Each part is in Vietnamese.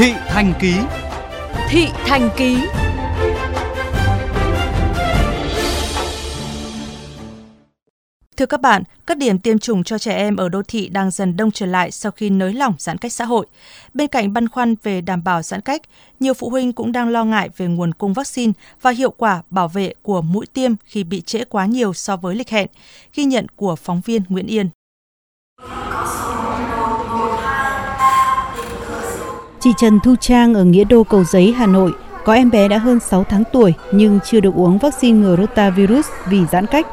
Thị Thành Ký Thị Thành Ký Thưa các bạn, các điểm tiêm chủng cho trẻ em ở đô thị đang dần đông trở lại sau khi nới lỏng giãn cách xã hội. Bên cạnh băn khoăn về đảm bảo giãn cách, nhiều phụ huynh cũng đang lo ngại về nguồn cung vaccine và hiệu quả bảo vệ của mũi tiêm khi bị trễ quá nhiều so với lịch hẹn, ghi nhận của phóng viên Nguyễn Yên. Chị Trần Thu Trang ở Nghĩa Đô Cầu Giấy, Hà Nội có em bé đã hơn 6 tháng tuổi nhưng chưa được uống vaccine ngừa rotavirus vì giãn cách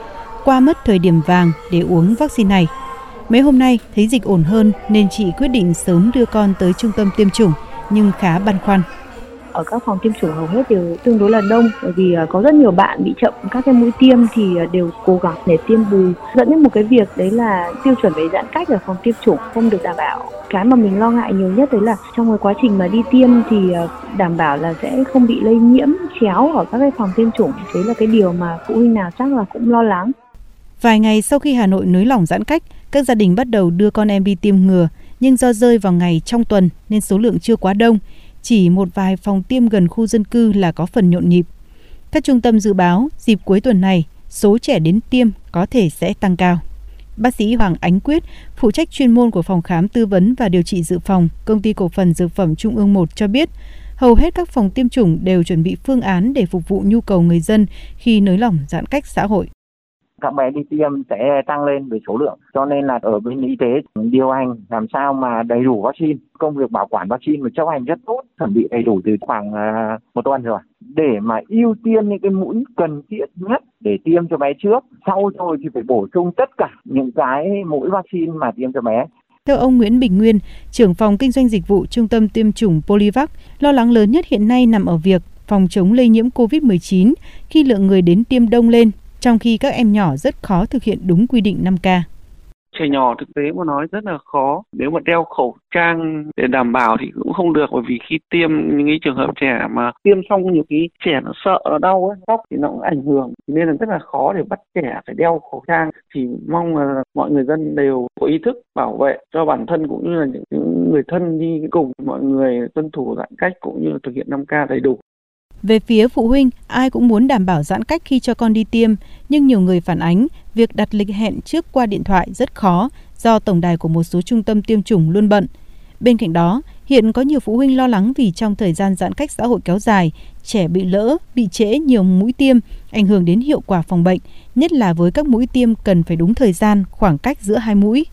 qua mất thời điểm vàng để uống vaccine này. Mấy hôm nay thấy dịch ổn hơn nên chị quyết định sớm đưa con tới trung tâm tiêm chủng nhưng khá băn khoăn ở các phòng tiêm chủng hầu hết đều tương đối là đông bởi vì à, có rất nhiều bạn bị chậm các cái mũi tiêm thì à, đều cố gắng để tiêm bù. Dẫn đến một cái việc đấy là tiêu chuẩn về giãn cách ở phòng tiêm chủng không được đảm bảo. Cái mà mình lo ngại nhiều nhất đấy là trong cái quá trình mà đi tiêm thì à, đảm bảo là sẽ không bị lây nhiễm chéo ở các cái phòng tiêm chủng. Đấy là cái điều mà phụ huynh nào chắc là cũng lo lắng. Vài ngày sau khi Hà Nội nới lỏng giãn cách, các gia đình bắt đầu đưa con em đi tiêm ngừa, nhưng do rơi vào ngày trong tuần nên số lượng chưa quá đông, chỉ một vài phòng tiêm gần khu dân cư là có phần nhộn nhịp. Các trung tâm dự báo dịp cuối tuần này, số trẻ đến tiêm có thể sẽ tăng cao. Bác sĩ Hoàng Ánh Quyết, phụ trách chuyên môn của phòng khám tư vấn và điều trị dự phòng, công ty cổ phần dược phẩm Trung ương 1 cho biết, hầu hết các phòng tiêm chủng đều chuẩn bị phương án để phục vụ nhu cầu người dân khi nới lỏng giãn cách xã hội các bé đi tiêm sẽ tăng lên về số lượng. Cho nên là ở bên y tế điều hành làm sao mà đầy đủ vaccine công việc bảo quản vaccine và chấp hành rất tốt chuẩn bị đầy đủ từ khoảng à, một tuần rồi. Để mà ưu tiên những cái mũi cần thiết nhất để tiêm cho bé trước sau rồi thì phải bổ sung tất cả những cái mũi vaccine mà tiêm cho bé. Theo ông Nguyễn Bình Nguyên, trưởng phòng kinh doanh dịch vụ Trung tâm tiêm chủng Polivac, lo lắng lớn nhất hiện nay nằm ở việc phòng chống lây nhiễm COVID-19 khi lượng người đến tiêm đông lên trong khi các em nhỏ rất khó thực hiện đúng quy định 5K. Trẻ nhỏ thực tế mà nói rất là khó. Nếu mà đeo khẩu trang để đảm bảo thì cũng không được bởi vì khi tiêm những cái trường hợp trẻ mà tiêm xong nhiều cái trẻ nó sợ nó đau ấy, khóc thì nó cũng ảnh hưởng. Nên là rất là khó để bắt trẻ phải đeo khẩu trang. Thì mong là mọi người dân đều có ý thức bảo vệ cho bản thân cũng như là những người thân đi cùng mọi người tuân thủ giãn cách cũng như là thực hiện 5K đầy đủ. Về phía phụ huynh, ai cũng muốn đảm bảo giãn cách khi cho con đi tiêm, nhưng nhiều người phản ánh việc đặt lịch hẹn trước qua điện thoại rất khó do tổng đài của một số trung tâm tiêm chủng luôn bận. Bên cạnh đó, hiện có nhiều phụ huynh lo lắng vì trong thời gian giãn cách xã hội kéo dài, trẻ bị lỡ, bị trễ nhiều mũi tiêm, ảnh hưởng đến hiệu quả phòng bệnh, nhất là với các mũi tiêm cần phải đúng thời gian, khoảng cách giữa hai mũi.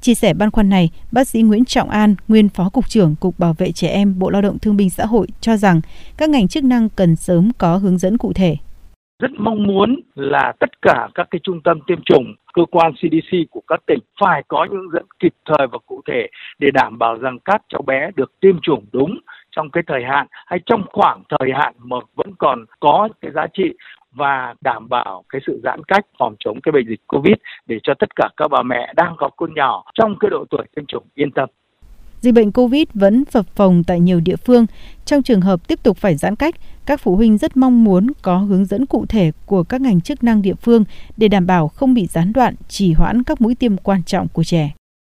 Chia sẻ băn khoăn này, bác sĩ Nguyễn Trọng An, nguyên Phó Cục trưởng Cục Bảo vệ Trẻ Em Bộ Lao động Thương binh Xã hội cho rằng các ngành chức năng cần sớm có hướng dẫn cụ thể. Rất mong muốn là tất cả các cái trung tâm tiêm chủng, cơ quan CDC của các tỉnh phải có những hướng dẫn kịp thời và cụ thể để đảm bảo rằng các cháu bé được tiêm chủng đúng trong cái thời hạn hay trong khoảng thời hạn mà vẫn còn có cái giá trị và đảm bảo cái sự giãn cách phòng chống cái bệnh dịch Covid để cho tất cả các bà mẹ đang có con nhỏ trong cái độ tuổi tiêm chủng yên tâm. Dịch bệnh Covid vẫn phập phồng tại nhiều địa phương. Trong trường hợp tiếp tục phải giãn cách, các phụ huynh rất mong muốn có hướng dẫn cụ thể của các ngành chức năng địa phương để đảm bảo không bị gián đoạn, trì hoãn các mũi tiêm quan trọng của trẻ.